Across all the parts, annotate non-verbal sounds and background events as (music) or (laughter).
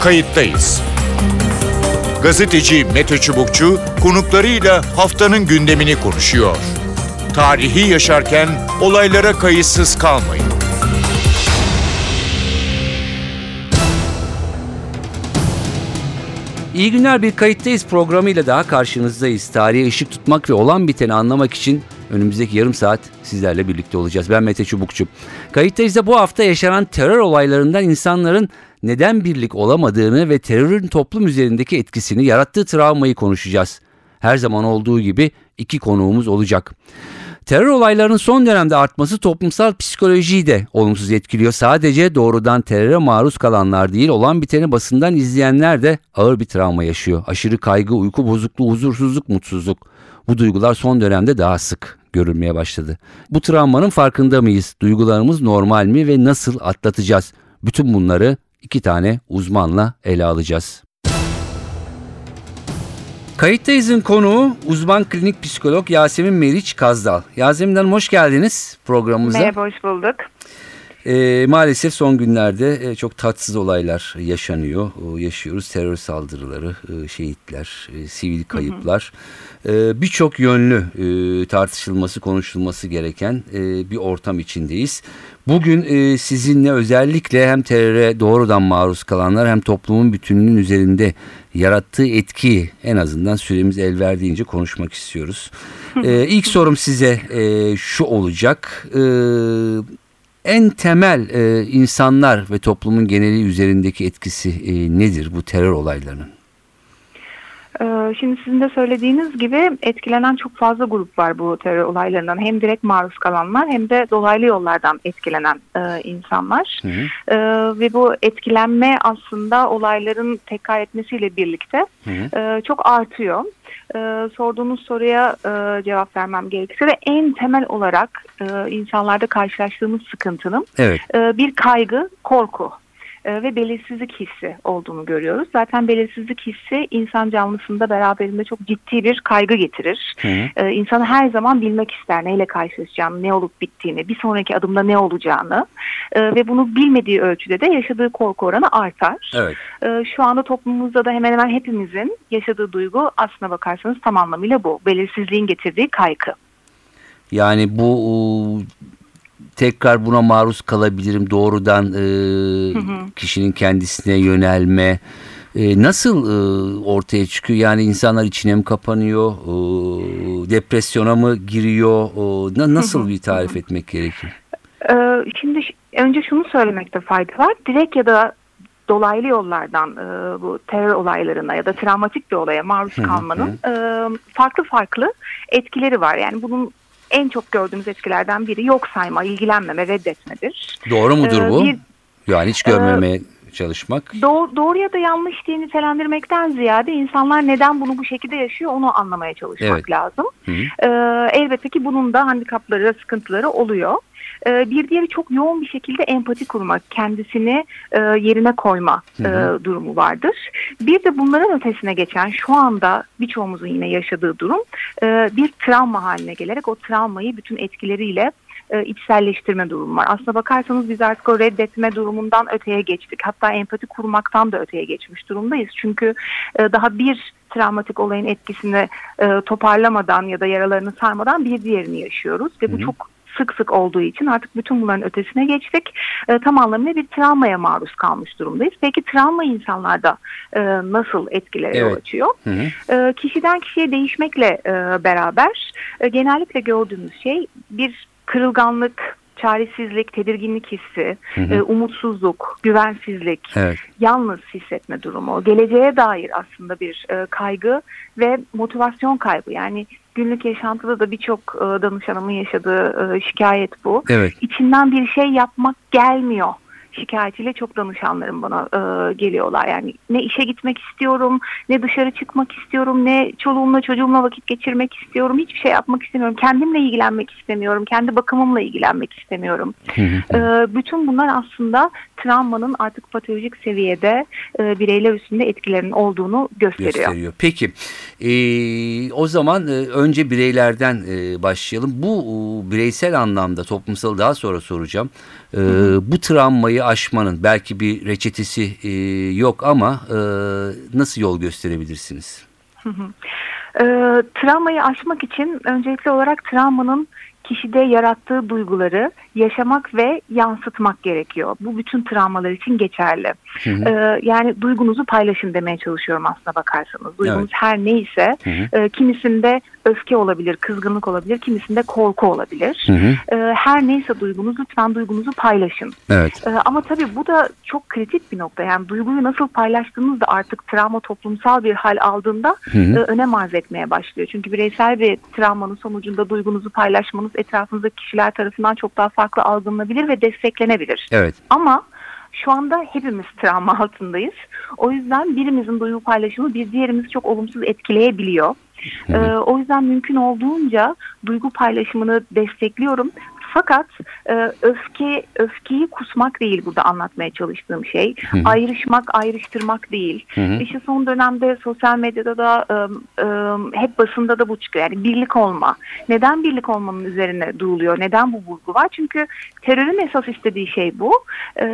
kayıttayız. Gazeteci Mete Çubukçu konuklarıyla haftanın gündemini konuşuyor. Tarihi yaşarken olaylara kayıtsız kalmayın. İyi günler bir kayıttayız programıyla daha karşınızdayız. Tarihe ışık tutmak ve olan biteni anlamak için önümüzdeki yarım saat sizlerle birlikte olacağız. Ben Mete Çubukçu. Kayıttayız da bu hafta yaşanan terör olaylarından insanların neden birlik olamadığını ve terörün toplum üzerindeki etkisini, yarattığı travmayı konuşacağız. Her zaman olduğu gibi iki konuğumuz olacak. Terör olaylarının son dönemde artması toplumsal psikolojiyi de olumsuz etkiliyor. Sadece doğrudan teröre maruz kalanlar değil, olan biteni basından izleyenler de ağır bir travma yaşıyor. Aşırı kaygı, uyku bozukluğu, huzursuzluk, mutsuzluk. Bu duygular son dönemde daha sık görülmeye başladı. Bu travmanın farkında mıyız? Duygularımız normal mi ve nasıl atlatacağız? Bütün bunları iki tane uzmanla ele alacağız. Kayıttayız'ın konuğu uzman klinik psikolog Yasemin Meriç Kazdal. Yasemin Hanım hoş geldiniz programımıza. Merhaba, hoş bulduk. E, maalesef son günlerde e, çok tatsız olaylar yaşanıyor. O, yaşıyoruz terör saldırıları, e, şehitler, e, sivil kayıplar. E, Birçok yönlü e, tartışılması, konuşulması gereken e, bir ortam içindeyiz. Bugün e, sizinle özellikle hem teröre doğrudan maruz kalanlar hem toplumun bütününün üzerinde yarattığı etki en azından süremiz el verdiğince konuşmak istiyoruz. E, ilk sorum size e, şu olacak. E, en temel e, insanlar ve toplumun geneli üzerindeki etkisi e, nedir bu terör olaylarının? Ee, şimdi sizin de söylediğiniz gibi etkilenen çok fazla grup var bu terör olaylarından. Hem direkt maruz kalanlar hem de dolaylı yollardan etkilenen e, insanlar. Hı hı. Ee, ve bu etkilenme aslında olayların tekrar etmesiyle birlikte Hı hı. e, çok artıyor. Ee, sorduğunuz soruya e, cevap vermem gerekirse de en temel olarak e, insanlarda karşılaştığımız sıkıntının Evet. e, bir kaygı, korku e, ve belirsizlik hissi olduğunu görüyoruz. Zaten belirsizlik hissi insan canlısında beraberinde çok ciddi bir kaygı getirir. Hı hı. E, İnsanı her zaman bilmek ister neyle karşılaşacağını, ne olup bittiğini, bir sonraki adımda ne olacağını E, ve bunu bilmediği ölçüde de yaşadığı korku oranı artar. Evet. E, Şu anda toplumumuzda da hemen hemen hepimizin yaşadığı duygu aslına bakarsanız tam anlamıyla bu. Belirsizliğin getirdiği kaygı. Yani bu e, tekrar buna maruz kalabilirim doğrudan e, hı. kişinin kendisine yönelme e, nasıl e, ortaya çıkıyor? Yani insanlar içine mi kapanıyor? E, depresyona mı giriyor? E, na- nasıl bir tarif etmek gerekir? Ee, Şimdi önce şunu söylemekte fayda var. Direkt ya da dolaylı yollardan e, bu terör olaylarına ya da travmatik bir olaya maruz Hı hı, kalmanın e, farklı farklı etkileri var. Yani bunun en çok gördüğümüz etkilerden biri yok sayma, ilgilenmeme, reddetmedir. Doğru mudur Ee, bu? bir- Yani hiç görmemeye çalışmak. Doğru, doğru ya da yanlış diye nitelendirmekten ziyade insanlar neden bunu bu şekilde yaşıyor onu anlamaya çalışmak Evet. lazım. Hı hı. Ee, elbette ki bunun da handikapları, sıkıntıları oluyor. Ee, bir diğeri çok yoğun bir şekilde empati kurmak, kendisini e, yerine koyma Hı hı. e, durumu vardır. Bir de bunların ötesine geçen şu anda birçoğumuzun yine yaşadığı durum e, bir travma haline gelerek o travmayı bütün etkileriyle e, içselleştirme durumu var. Aslına bakarsanız biz artık o reddetme durumundan öteye geçtik. Hatta empati kurmaktan da öteye geçmiş durumdayız. Çünkü e, daha bir travmatik olayın etkisini e, toparlamadan ya da yaralarını sarmadan bir diğerini yaşıyoruz. Ve bu Hı hı. çok sık sık olduğu için artık bütün bunların ötesine geçtik. E, tam anlamıyla bir travmaya maruz kalmış durumdayız. Peki travma insanlarda e, nasıl etkilere yol Evet. açıyor? Hı hı. E, kişiden kişiye değişmekle e, beraber e, genellikle gördüğümüz şey bir kırılganlık, çaresizlik, tedirginlik hissi, Hı hı. e, umutsuzluk, güvensizlik, Evet. yalnız hissetme durumu, geleceğe dair aslında bir e, kaygı ve motivasyon kaybı. Yani günlük yaşantıda da birçok e, danışanımın yaşadığı e, şikayet bu. Evet. İçinden bir şey yapmak gelmiyor şikayetiyle çok danışanlarım bana e, geliyorlar. Yani ne işe gitmek istiyorum, ne dışarı çıkmak istiyorum, ne çoluğumla çocuğumla vakit geçirmek istiyorum. Hiçbir şey yapmak istemiyorum. Kendimle ilgilenmek istemiyorum. Kendi bakımımla ilgilenmek istemiyorum. E, bütün bunlar aslında travmanın artık patolojik seviyede e, bireyler üstünde etkilerinin olduğunu gösteriyor. gösteriyor. Peki e, o zaman e, önce bireylerden e, başlayalım. Bu e, bireysel anlamda toplumsal daha sonra soracağım. E, bu travmayı aşmanın belki bir reçetesi e, yok ama e, nasıl yol gösterebilirsiniz? E, travmayı aşmak için öncelikli olarak travmanın kişide yarattığı duyguları yaşamak ve yansıtmak gerekiyor. Bu bütün travmalar için geçerli. Hı hı. Ee, yani duygunuzu paylaşın demeye çalışıyorum aslına bakarsanız. Duygunuz Evet. her neyse Hı hı. e, kimisinde öfke olabilir, kızgınlık olabilir, kimisinde korku olabilir. Hı hı. E, her neyse duygunuz lütfen duygunuzu paylaşın. Evet. E, ama tabii bu da çok kritik bir nokta. Yani duyguyu nasıl paylaştığınız da artık travma toplumsal bir hal aldığında Hı hı. e, önem arz etmeye başlıyor. Çünkü bireysel bir travmanın sonucunda duygunuzu paylaşmanız etrafınızdaki kişiler tarafından çok daha farklı algılanabilir ve desteklenebilir. Evet. Ama şu anda hepimiz travma altındayız. O yüzden birimizin duygu paylaşımı bir diğerimizi çok olumsuz etkileyebiliyor. Ee, o yüzden mümkün olduğunca duygu paylaşımını destekliyorum. Fakat e, öfke öfkeyi kusmak değil burada anlatmaya çalıştığım şey. Hı hı. Ayrışmak, ayrıştırmak değil. Hı hı. İşte son dönemde sosyal medyada da e, e, hep basında da bu çıkıyor. Yani birlik olma. Neden birlik olmanın üzerine duruluyor? Neden bu vurgu var? Çünkü terörün esas istediği şey bu. E,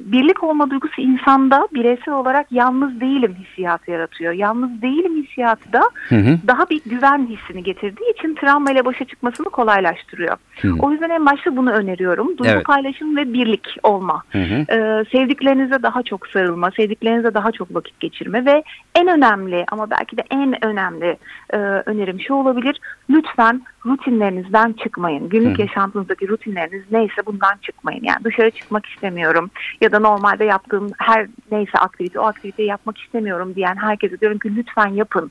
birlik olma duygusu insanda bireysel olarak yalnız değilim hissiyatı yaratıyor. Yalnız değilim hissiyatı da Hı hı. daha bir güven hissini getirdiği için travma ile başa çıkmasını kolaylaştırıyor. Hı. O yüzden en başta bunu öneriyorum. Duygu Evet. paylaşım ve birlik olma. Hı hı. Ee, sevdiklerinize daha çok sarılma, sevdiklerinize daha çok vakit geçirme ve en önemli ama belki de en önemli e, önerim şu olabilir. Lütfen rutinlerinizden çıkmayın. Günlük Hı. yaşantınızdaki rutinleriniz neyse bundan çıkmayın. Yani dışarı çıkmak istemiyorum ya da normalde yaptığım her neyse aktivite o aktiviteyi yapmak istemiyorum diyen herkese diyorum ki lütfen yapın.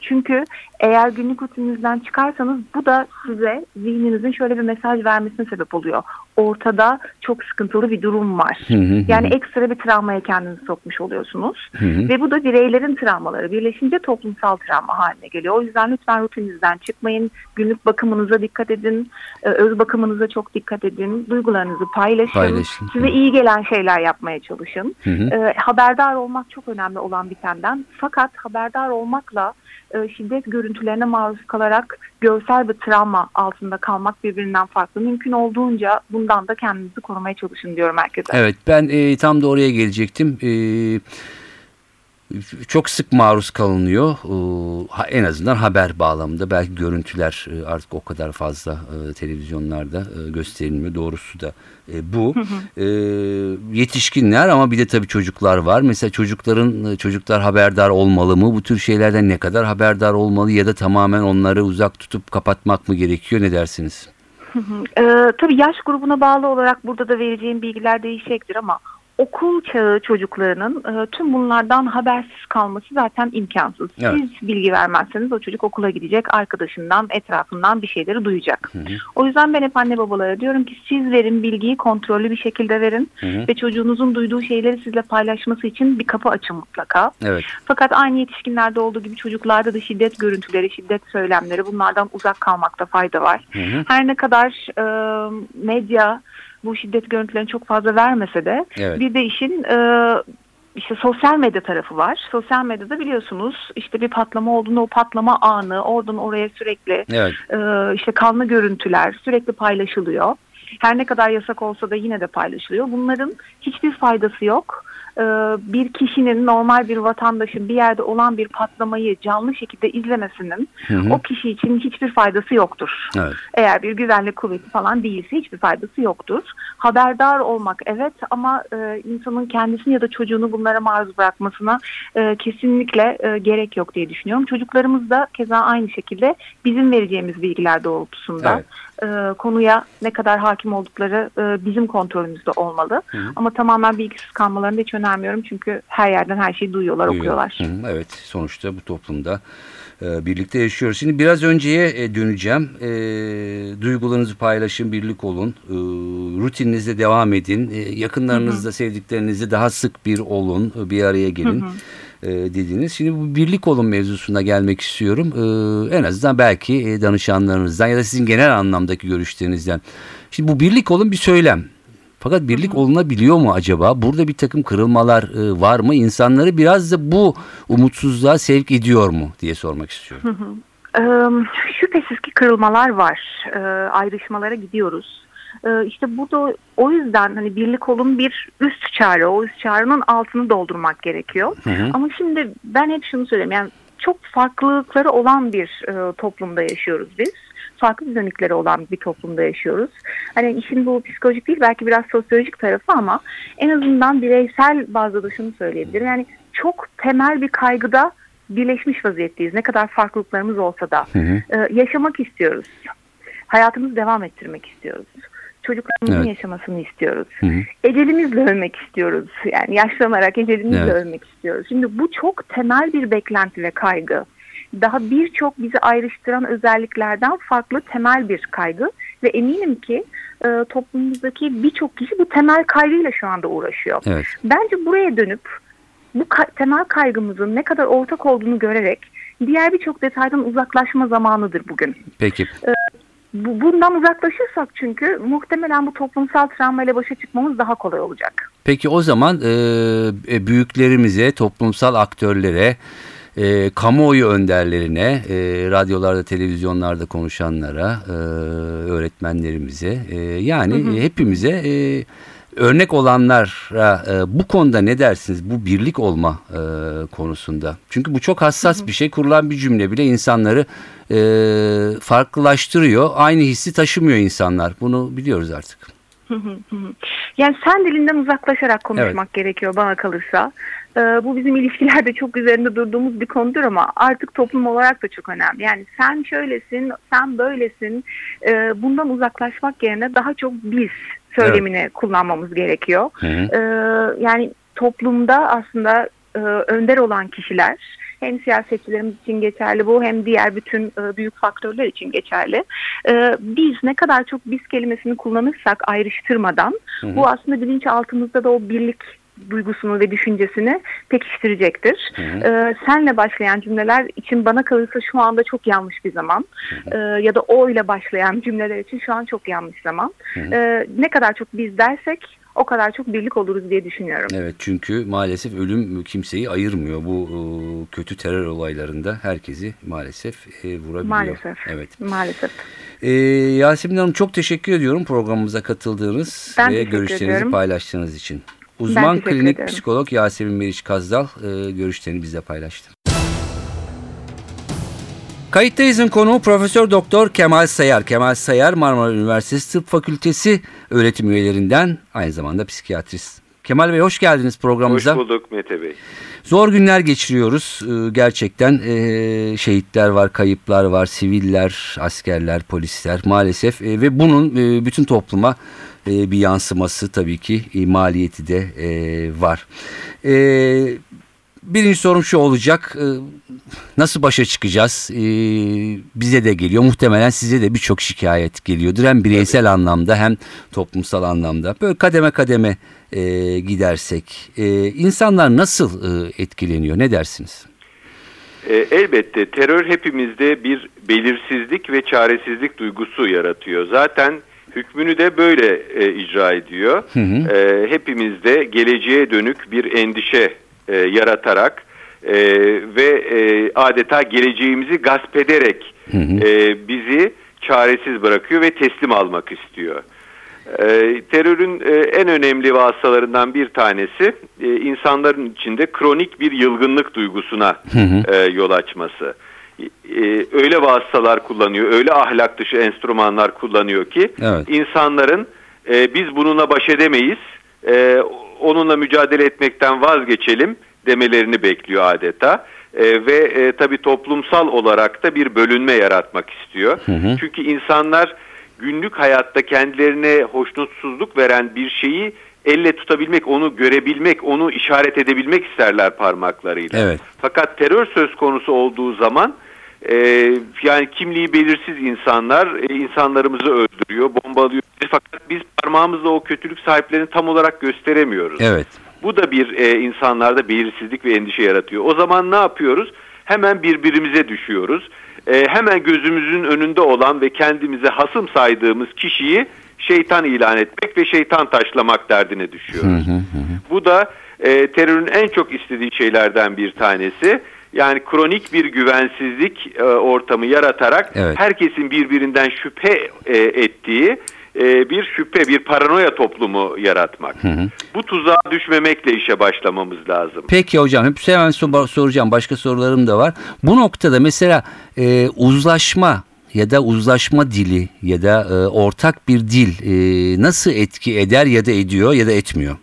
Çünkü eğer günlük rutininizden çıkarsanız bu da size zihninizin şöyle bir mesaj vermesine sebep oluyor. Ortada çok sıkıntılı bir durum var. Hı hı. Yani ekstra bir travmaya kendinizi sokmuş oluyorsunuz. Hı hı. Ve bu da bireylerin travmaları birleşince toplumsal travma haline geliyor. O yüzden lütfen rutininizden çıkmayın. Günlük bakımınıza dikkat edin. Ee, Öz bakımınıza çok dikkat edin. Duygularınızı paylaşın. Paylaşın. Size iyi gelen şeyler yapmaya çalışın. Hı hı. Ee, haberdar olmak çok önemli olan bitenden. Fakat haberdar olmakla e, şiddet görüntülerine maruz kalarak görsel bir travma altında kalmak birbirinden farklı. Mümkün olduğunca bundan da kendinizi korumaya çalışın diyorum herkese. Evet ben e, tam da oraya gelecektim. E, çok sık maruz kalınıyor. E, ha- en azından haber bağlamında. Belki görüntüler e, artık o kadar fazla e, televizyonlarda e, gösterilmiyor. Doğrusu da bu. Yetişkinler ama bir de tabii çocuklar var. Mesela çocukların çocuklar haberdar olmalı mı? Bu tür şeylerden ne kadar haberdar olmalı ya da tamamen onları uzak tutup kapatmak mı gerekiyor? Ne dersiniz? Ee, tabii yaş grubuna bağlı olarak burada da vereceğim bilgiler değişecektir ama okul çağı çocuklarının e, tüm bunlardan habersiz kalması zaten imkansız. Evet. Siz bilgi vermezseniz o çocuk okula gidecek, arkadaşından, etrafından bir şeyleri duyacak. Hı hı. O yüzden ben hep anne babalara diyorum ki siz verin bilgiyi kontrollü bir şekilde verin Hı hı. ve çocuğunuzun duyduğu şeyleri sizle paylaşması için bir kapı açın mutlaka. Evet. Fakat aynı yetişkinlerde olduğu gibi çocuklarda da şiddet görüntüleri, şiddet söylemleri bunlardan uzak kalmakta fayda var. Hı hı. Her ne kadar e, medya bu şiddet görüntülerini çok fazla vermese de Evet. bir de işin e, işte sosyal medya tarafı var. Sosyal medyada biliyorsunuz işte bir patlama olduğunda o patlama anı oradan oraya sürekli Evet. e, işte kanlı görüntüler sürekli paylaşılıyor. Her ne kadar yasak olsa da yine de paylaşılıyor. Bunların hiçbir faydası yok. E, bir kişinin normal bir vatandaşın bir yerde olan bir patlamayı canlı şekilde izlemesinin Hı hı. o kişi için hiçbir faydası yoktur. Evet. Eğer bir güvenlik kuvveti falan değilse hiçbir faydası yoktur. Haberdar olmak evet ama e, insanın kendisini ya da çocuğunu bunlara maruz bırakmasına e, kesinlikle e, gerek yok diye düşünüyorum. Çocuklarımız da keza aynı şekilde bizim vereceğimiz bilgiler doğrultusunda e, konuya ne kadar hakim oldukları e, bizim kontrolümüzde olmalı. Hı hı. Ama tamamen bilgisiz kalmalarını hiç önermiyorum çünkü her yerden her şeyi duyuyorlar, Duyuyor. okuyorlar. Hı hı, Evet sonuçta bu toplumda e, birlikte yaşıyoruz. Şimdi biraz önceye e, döneceğim. E, duygularınızı paylaşın, birlik olun. E, rutininizde devam edin. E, yakınlarınızla, sevdiklerinizle daha sık bir olun, e, bir araya gelin. E, dediniz. Şimdi bu birlik olun mevzusuna gelmek istiyorum. E, en azından belki e, danışanlarınızdan ya da sizin genel anlamdaki görüşlerinizden. Şimdi bu birlik olun bir söylem. Fakat birlik olunabiliyor mu acaba? Burada bir takım kırılmalar e, var mı? İnsanları biraz da bu umutsuzluğa sevk ediyor mu diye sormak istiyorum. Ee, şüphesiz ki kırılmalar var. Ee, ayrışmalara gidiyoruz. E, işte bu da o yüzden hani birlik olun bir üst çağrı. O üst çağrının altını doldurmak gerekiyor. Hı hı. Ama şimdi ben hep şunu söyleyeyim. Yani çok farklılıkları olan bir e, toplumda yaşıyoruz biz. Farklı dinamikleri olan bir toplumda yaşıyoruz. Hani işin bu psikolojik değil belki biraz sosyolojik tarafı ama en azından bireysel bazda da şunu söyleyebilirim. Yani çok temel bir kaygıda birleşmiş vaziyetteyiz. Ne kadar farklılıklarımız olsa da. Hı hı. E, yaşamak istiyoruz. Hayatımızı devam ettirmek istiyoruz. Çocuklarımızın Evet. yaşamasını istiyoruz. Hı hı. Ecelimizle ölmek istiyoruz. Yani yaşlanarak ecelimizle Evet. ölmek istiyoruz. Şimdi bu çok temel bir beklenti ve kaygı. Daha birçok bizi ayrıştıran özelliklerden farklı temel bir kaygı ve eminim ki e, toplumumuzdaki birçok kişi bu temel kaygıyla şu anda uğraşıyor. Evet. Bence buraya dönüp bu ka- temel kaygımızın ne kadar ortak olduğunu görerek diğer birçok detaydan uzaklaşma zamanıdır bugün. Peki. Bu, bundan uzaklaşırsak çünkü muhtemelen bu toplumsal travmayla başa çıkmamız daha kolay olacak. Peki o zaman e, e, büyüklerimize, toplumsal aktörlere, e, kamuoyu önderlerine, e, radyolarda, televizyonlarda konuşanlara, e, öğretmenlerimize, e, yani hepimize e, örnek olanlara e, bu konuda ne dersiniz? Bu birlik olma e, konusunda. Çünkü bu çok hassas bir şey. Kurulan bir cümle bile insanları e, farklılaştırıyor. Aynı hissi taşımıyor insanlar. Bunu biliyoruz artık. (laughs) Yani sen dilinden uzaklaşarak konuşmak gerekiyor bana kalırsa. Ee, bu bizim ilişkilerde çok üzerinde durduğumuz bir konudur ama artık toplum olarak da çok önemli. Yani sen şöylesin, sen böylesin. Ee, bundan uzaklaşmak yerine daha çok biz söylemini kullanmamız gerekiyor. Hı hı. Ee, yani toplumda aslında e, önder olan kişiler hem siyasetçilerimiz için geçerli bu hem diğer bütün e, büyük faktörler için geçerli. Ee, biz ne kadar çok biz kelimesini kullanırsak ayrıştırmadan hı. bu aslında bilinçaltımızda da o birlik duygusunu ve düşüncesini pekiştirecektir. hı. Ee, senle başlayan cümleler için bana kalırsa şu anda çok yanlış bir zaman. Ee, ya da o ile başlayan cümleler için şu an çok yanlış zaman. Ee, ne kadar çok biz dersek o kadar çok birlik oluruz diye düşünüyorum. Evet çünkü maalesef ölüm kimseyi ayırmıyor. Bu e, kötü terör olaylarında herkesi maalesef e, vurabiliyor. Maalesef. Evet. Maalesef. E, Yasemin Hanım çok teşekkür ediyorum programımıza katıldığınız Ben ve görüşlerinizi ediyorum. paylaştığınız için. Uzman klinik ederim. psikolog Yasemin Meriç Kazdal e, görüşlerini bizle paylaştı. Kayıttayız'ın konuğu Profesör Doktor Kemal Sayar. Kemal Sayar Marmara Üniversitesi Tıp Fakültesi öğretim üyelerinden aynı zamanda psikiyatrist. Kemal Bey hoş geldiniz programımıza. Hoş bulduk Mete Bey. Zor günler geçiriyoruz. Ee, Gerçekten ee, şehitler var, kayıplar var, siviller, askerler, polisler maalesef. Ee, Ve bunun bütün topluma bir yansıması tabii ki ee, maliyeti de var. Ee, Birinci sorum şu olacak. Ee, Nasıl başa çıkacağız? Ee, bize de geliyor. Muhtemelen size de birçok şikayet geliyordur. Hem bireysel anlamda hem toplumsal anlamda. Böyle kademe kademe e, gidersek. e, insanlar nasıl e, etkileniyor? Ne dersiniz? Elbette terör hepimizde bir belirsizlik ve çaresizlik duygusu yaratıyor. Zaten hükmünü de böyle e, icra ediyor. Hı hı. E, hepimizde geleceğe dönük bir endişe e, yaratarak e, ve e, adeta geleceğimizi gasp ederek Hı hı. e, bizi çaresiz bırakıyor ve teslim almak istiyor. E, terörün e, en önemli vasıtalarından bir tanesi e, insanların içinde kronik bir yılgınlık duygusuna Hı hı. e, yol açması. E, öyle vasıtalar kullanıyor, öyle ahlak dışı enstrümanlar kullanıyor ki Evet. insanların e, biz bununla baş edemeyiz, e, onunla mücadele etmekten vazgeçelim demelerini bekliyor adeta. E, ve e, tabii toplumsal olarak da bir bölünme yaratmak istiyor. Hı hı. Çünkü insanlar günlük hayatta kendilerine hoşnutsuzluk veren bir şeyi elle tutabilmek, onu görebilmek, onu işaret edebilmek isterler parmaklarıyla. Evet. Fakat terör söz konusu olduğu zaman e, yani kimliği belirsiz insanlar e, insanlarımızı öldürüyor, bombalıyor. Fakat biz parmağımızla o kötülük sahiplerini tam olarak gösteremiyoruz. Evet. Bu da bir e, insanlarda belirsizlik ve endişe yaratıyor. O zaman ne yapıyoruz? Hemen birbirimize düşüyoruz. E, hemen gözümüzün önünde olan ve kendimize hasım saydığımız kişiyi şeytan ilan etmek ve şeytan taşlamak derdine düşüyoruz. Bu da e, terörün en çok istediği şeylerden bir tanesi. Yani kronik bir güvensizlik e, ortamı yaratarak Evet. herkesin birbirinden şüphe e, ettiği e, bir şüphe, bir paranoya toplumu yaratmak. Bu tuzağa düşmemekle işe başlamamız lazım. Peki hocam hep hemen sor- soracağım başka sorularım da var. Bu noktada mesela e, uzlaşma ya da uzlaşma dili ya da e, ortak bir dil e, nasıl etki eder ya da ediyor ya da etmiyor?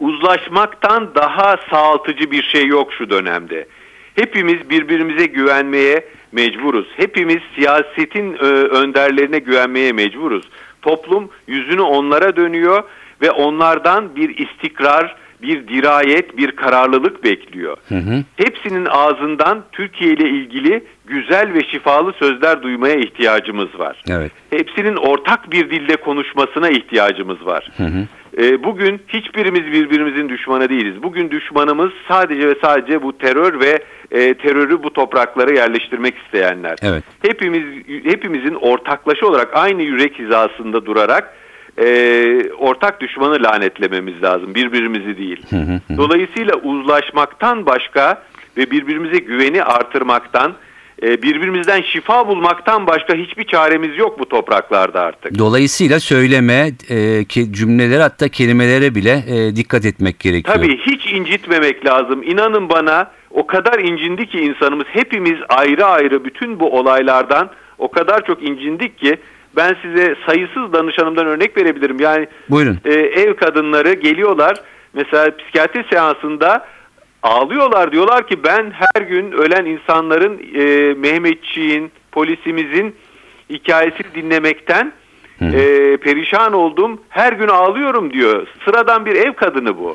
Uzlaşmaktan daha sağaltıcı bir şey yok şu dönemde. Hepimiz birbirimize güvenmeye mecburuz. Hepimiz siyasetin e, önderlerine güvenmeye mecburuz. Toplum yüzünü onlara dönüyor ve onlardan bir istikrar, bir dirayet, bir kararlılık bekliyor. Hepsinin ağzından Türkiye ile ilgili güzel ve şifalı sözler duymaya ihtiyacımız var. Evet. Hepsinin ortak bir dilde konuşmasına ihtiyacımız var. Ee, bugün hiçbirimiz birbirimizin düşmanı değiliz. Bugün düşmanımız sadece ve sadece bu terör ve e, terörü bu topraklara yerleştirmek isteyenler. Evet. Hepimiz hepimizin ortaklaşa olarak aynı yürek hizasında durarak e, ortak düşmanı lanetlememiz lazım. Birbirimizi değil. Dolayısıyla uzlaşmaktan başka ve birbirimize güveni artırmaktan e, birbirimizden şifa bulmaktan başka hiçbir çaremiz yok bu topraklarda artık. Dolayısıyla söyleme, e, cümlelere hatta kelimelere bile e, dikkat etmek gerekiyor. Tabii hiç incitmemek lazım. İnanın bana o kadar incindi ki insanımız hepimiz ayrı ayrı bütün bu olaylardan o kadar çok incindik ki ben size sayısız danışanımdan örnek verebilirim. Yani Buyurun. e, ev kadınları geliyorlar mesela psikiyatri seansında ağlıyorlar diyorlar ki ben her gün ölen insanların e, Mehmetçiğin polisimizin hikayesini dinlemekten e, perişan oldum her gün ağlıyorum diyor. Sıradan bir ev kadını bu.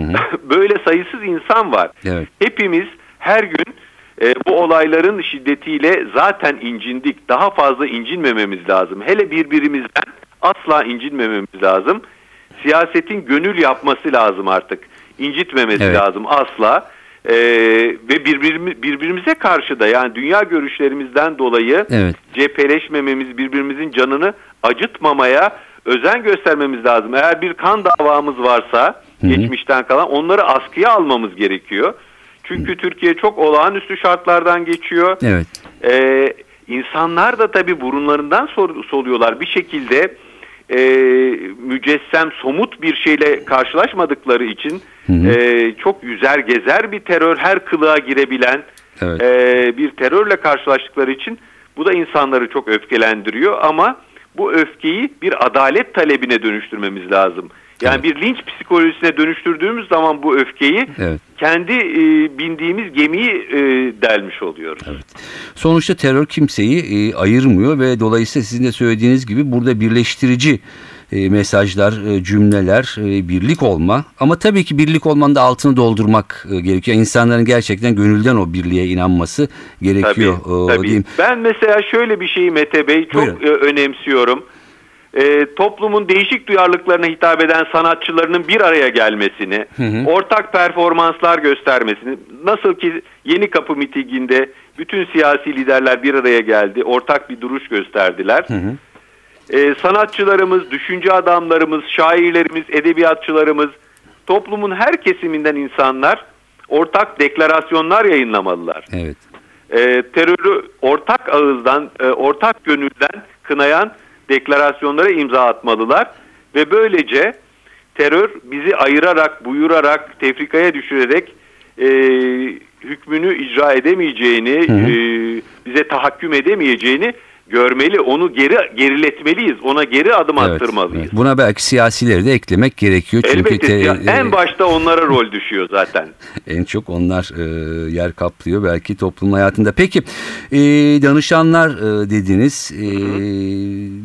(laughs) Böyle sayısız insan var. Evet. hepimiz her gün e, bu olayların şiddetiyle zaten incindik. Daha fazla incinmememiz lazım. Hele birbirimizden asla incinmememiz lazım. Siyasetin gönül yapması lazım artık. İncitmemesi Evet. lazım asla. Ee, ve birbirimi, birbirimize karşı da yani dünya görüşlerimizden dolayı Evet. cepheleşmememiz, birbirimizin canını acıtmamaya özen göstermemiz lazım. Eğer bir kan davamız varsa geçmişten kalan onları askıya almamız gerekiyor. Çünkü Türkiye çok olağanüstü şartlardan geçiyor. Evet. Ee, insanlar da tabii burunlarından soluyorlar. Bir şekilde e, mücessem, somut bir şeyle karşılaşmadıkları için e, çok yüzer gezer bir terör, her kılığa girebilen Evet. e, bir terörle karşılaştıkları için bu da insanları çok öfkelendiriyor ama bu öfkeyi bir adalet talebine dönüştürmemiz lazım. Yani Evet. bir linç psikolojisine dönüştürdüğümüz zaman bu öfkeyi Evet. kendi e, bindiğimiz gemiyi e, delmiş oluyoruz. Sonuçta terör kimseyi e, ayırmıyor ve dolayısıyla sizin de söylediğiniz gibi burada birleştirici e, mesajlar, e, cümleler, e, birlik olma. Ama tabii ki birlik olmanın da altını doldurmak e, gerekiyor. İnsanların gerçekten gönülden o birliğe inanması gerekiyor. Tabii, e, tabii. diyeyim. Ben mesela şöyle bir şeyi Mete Bey çok Buyurun. e, önemsiyorum. E, toplumun değişik duyarlılıklarına hitap eden sanatçılarının bir araya gelmesini, ortak performanslar göstermesini, nasıl ki Yeni Kapı mitinginde bütün siyasi liderler bir araya geldi, ortak bir duruş gösterdiler. E, sanatçılarımız, düşünce adamlarımız, şairlerimiz, edebiyatçılarımız, toplumun her kesiminden insanlar ortak deklarasyonlar yayınlamalılar Evet. e, terörü ortak ağızdan, e, ortak gönülden kınayan deklarasyonlara imza atmalılar ve böylece terör bizi ayırarak, buyurarak, tefrikaya düşürerek e, hükmünü icra edemeyeceğini, e, bize tahakküm edemeyeceğini görmeli. Onu geri geriletmeliyiz. Ona geri adım Evet, attırmalıyız. evet. Buna belki siyasileri de eklemek gerekiyor. Çünkü Elbette te- ya- e, en başta onlara rol düşüyor zaten. (laughs) en çok onlar e, yer kaplıyor belki toplum hayatında. Peki e, danışanlar e, dediniz e,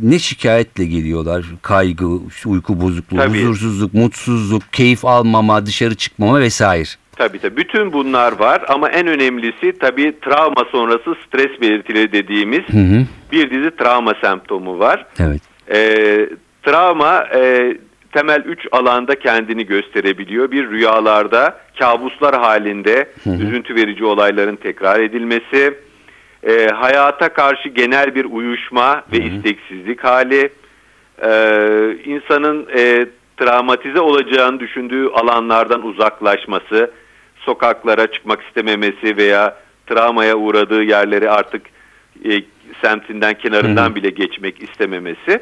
ne şikayetle geliyorlar? Kaygı, uyku bozukluğu, Tabii. huzursuzluk, mutsuzluk, keyif almama, dışarı çıkmama vesaire. Tabii tabii. Bütün bunlar var ama en önemlisi tabii travma sonrası stres belirtileri dediğimiz Hı hı. bir dizi travma semptomu var. Evet. Ee, travma e, temel üç alanda kendini gösterebiliyor. Bir rüyalarda kabuslar halinde üzüntü verici olayların tekrar edilmesi, e, hayata karşı genel bir uyuşma ve isteksizlik hali, e, insanın e, travmatize olacağını düşündüğü alanlardan uzaklaşması, sokaklara çıkmak istememesi veya travmaya uğradığı yerleri artık e, semtinden kenarından bile geçmek istememesi.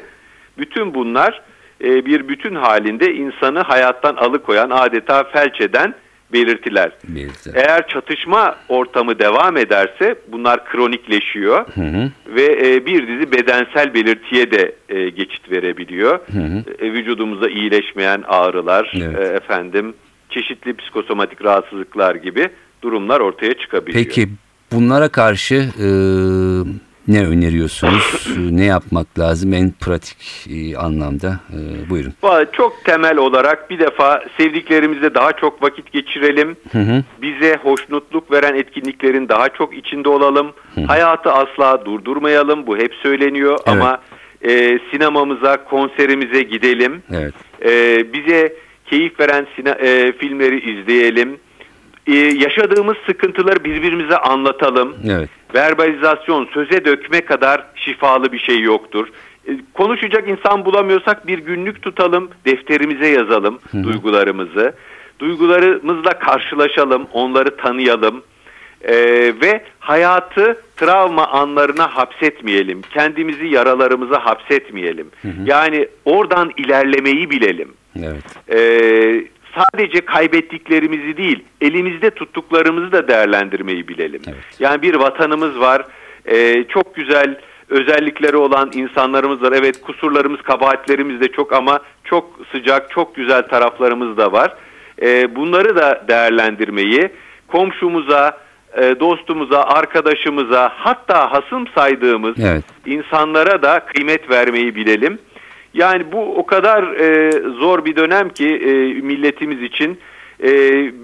Bütün bunlar e, bir bütün halinde insanı hayattan alıkoyan adeta felç eden belirtiler. Belirti. Eğer çatışma ortamı devam ederse bunlar kronikleşiyor Hı hı. ve e, bir dizi bedensel belirtiye de e, geçit verebiliyor. Hı hı. E, vücudumuzda iyileşmeyen ağrılar, Evet. e, efendim çeşitli psikosomatik rahatsızlıklar gibi durumlar ortaya çıkabiliyor. Peki bunlara karşı e, ne öneriyorsunuz? (laughs) E, ne yapmak lazım en pratik e, anlamda? E, buyurun. Çok temel olarak bir defa sevdiklerimizle daha çok vakit geçirelim. Hı hı. Bize hoşnutluk veren etkinliklerin daha çok içinde olalım. Hayatı asla durdurmayalım. Bu hep söyleniyor ama e, sinemamıza, konserimize gidelim. Evet. E, bize keyif veren sine- e, filmleri izleyelim. E, yaşadığımız sıkıntıları birbirimize anlatalım. Evet. Verbalizasyon, söze dökme kadar şifalı bir şey yoktur. E, Konuşacak insan bulamıyorsak bir günlük tutalım, defterimize yazalım duygularımızı. Duygularımızla karşılaşalım, onları tanıyalım. E, ve hayatı travma anlarına hapsetmeyelim. Kendimizi yaralarımıza hapsetmeyelim. Yani oradan ilerlemeyi bilelim. Evet. Ee, sadece kaybettiklerimizi değil, elimizde tuttuklarımızı da değerlendirmeyi bilelim. Evet. Yani bir vatanımız var, ee, çok güzel özellikleri olan insanlarımız var. Evet kusurlarımız, kabahatlerimiz de çok ama çok sıcak, çok güzel taraflarımız da var. Ee, bunları da değerlendirmeyi, komşumuza, e, dostumuza, arkadaşımıza, hatta hasım saydığımız Evet. insanlara da kıymet vermeyi bilelim. Yani bu o kadar e, zor bir dönem ki e, milletimiz için e,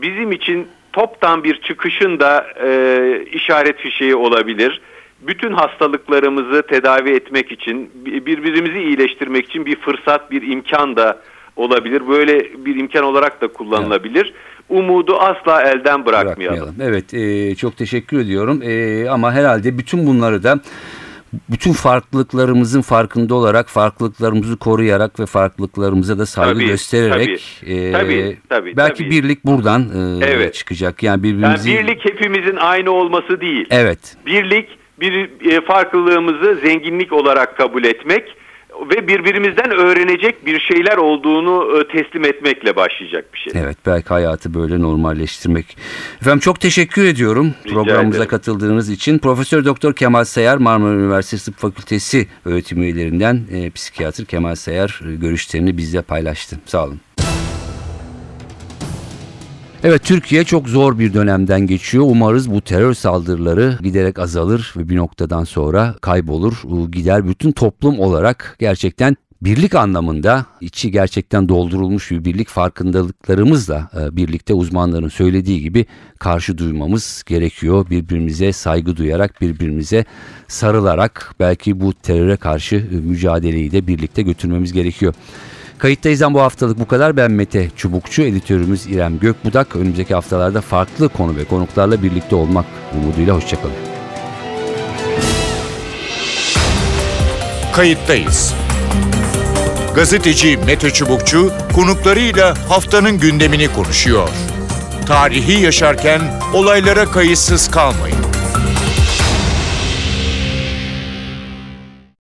bizim için toptan bir çıkışın da e, işaret fişeği olabilir. Bütün hastalıklarımızı tedavi etmek için, bi- birbirimizi iyileştirmek için bir fırsat, bir imkan da olabilir. Böyle bir imkan olarak da kullanılabilir. Umudu asla elden bırakmayalım. Evet e, çok teşekkür ediyorum E, ama herhalde bütün bunları da bütün farklılıklarımızın farkında olarak farklılıklarımızı koruyarak ve farklılıklarımıza da saygı Tabii, göstererek e, tabii, tabii, belki tabii. birlik buradan e, Evet. çıkacak. Yani Yani birbirimizi birlik hepimizin aynı olması değil. Evet. Birlik bir e, farklılığımızı zenginlik olarak kabul etmek ve birbirimizden öğrenecek bir şeyler olduğunu e, teslim etmekle başlayacak bir şey. Evet belki hayatı böyle normalleştirmek. Efendim çok teşekkür ediyorum Rica programımıza ederim. katıldığınız için. Profesör Doktor Kemal Sayar Marmara Üniversitesi Tıp Fakültesi öğretim üyelerinden e, psikiyatr Kemal Sayar e, görüşlerini bizle paylaştı. Sağ olun. Evet Türkiye çok zor bir dönemden geçiyor. Umarız bu terör saldırıları giderek azalır ve bir noktadan sonra kaybolur, gider. Bütün toplum olarak gerçekten birlik anlamında içi gerçekten doldurulmuş bir birlik farkındalıklarımızla e, birlikte uzmanların söylediği gibi karşı duymamız gerekiyor. Birbirimize saygı duyarak, birbirimize sarılarak belki bu teröre karşı e, mücadeleyi de birlikte götürmemiz gerekiyor. Kayıttayızdan bu haftalık bu kadar. Ben Mete Çubukçu, editörümüz İrem Gökbudak. Önümüzdeki haftalarda farklı konu ve konuklarla birlikte olmak umuduyla hoşçakalın. Kayıttayız. Gazeteci Mete Çubukçu konuklarıyla haftanın gündemini konuşuyor. Tarihi yaşarken olaylara kayıtsız kalmayın.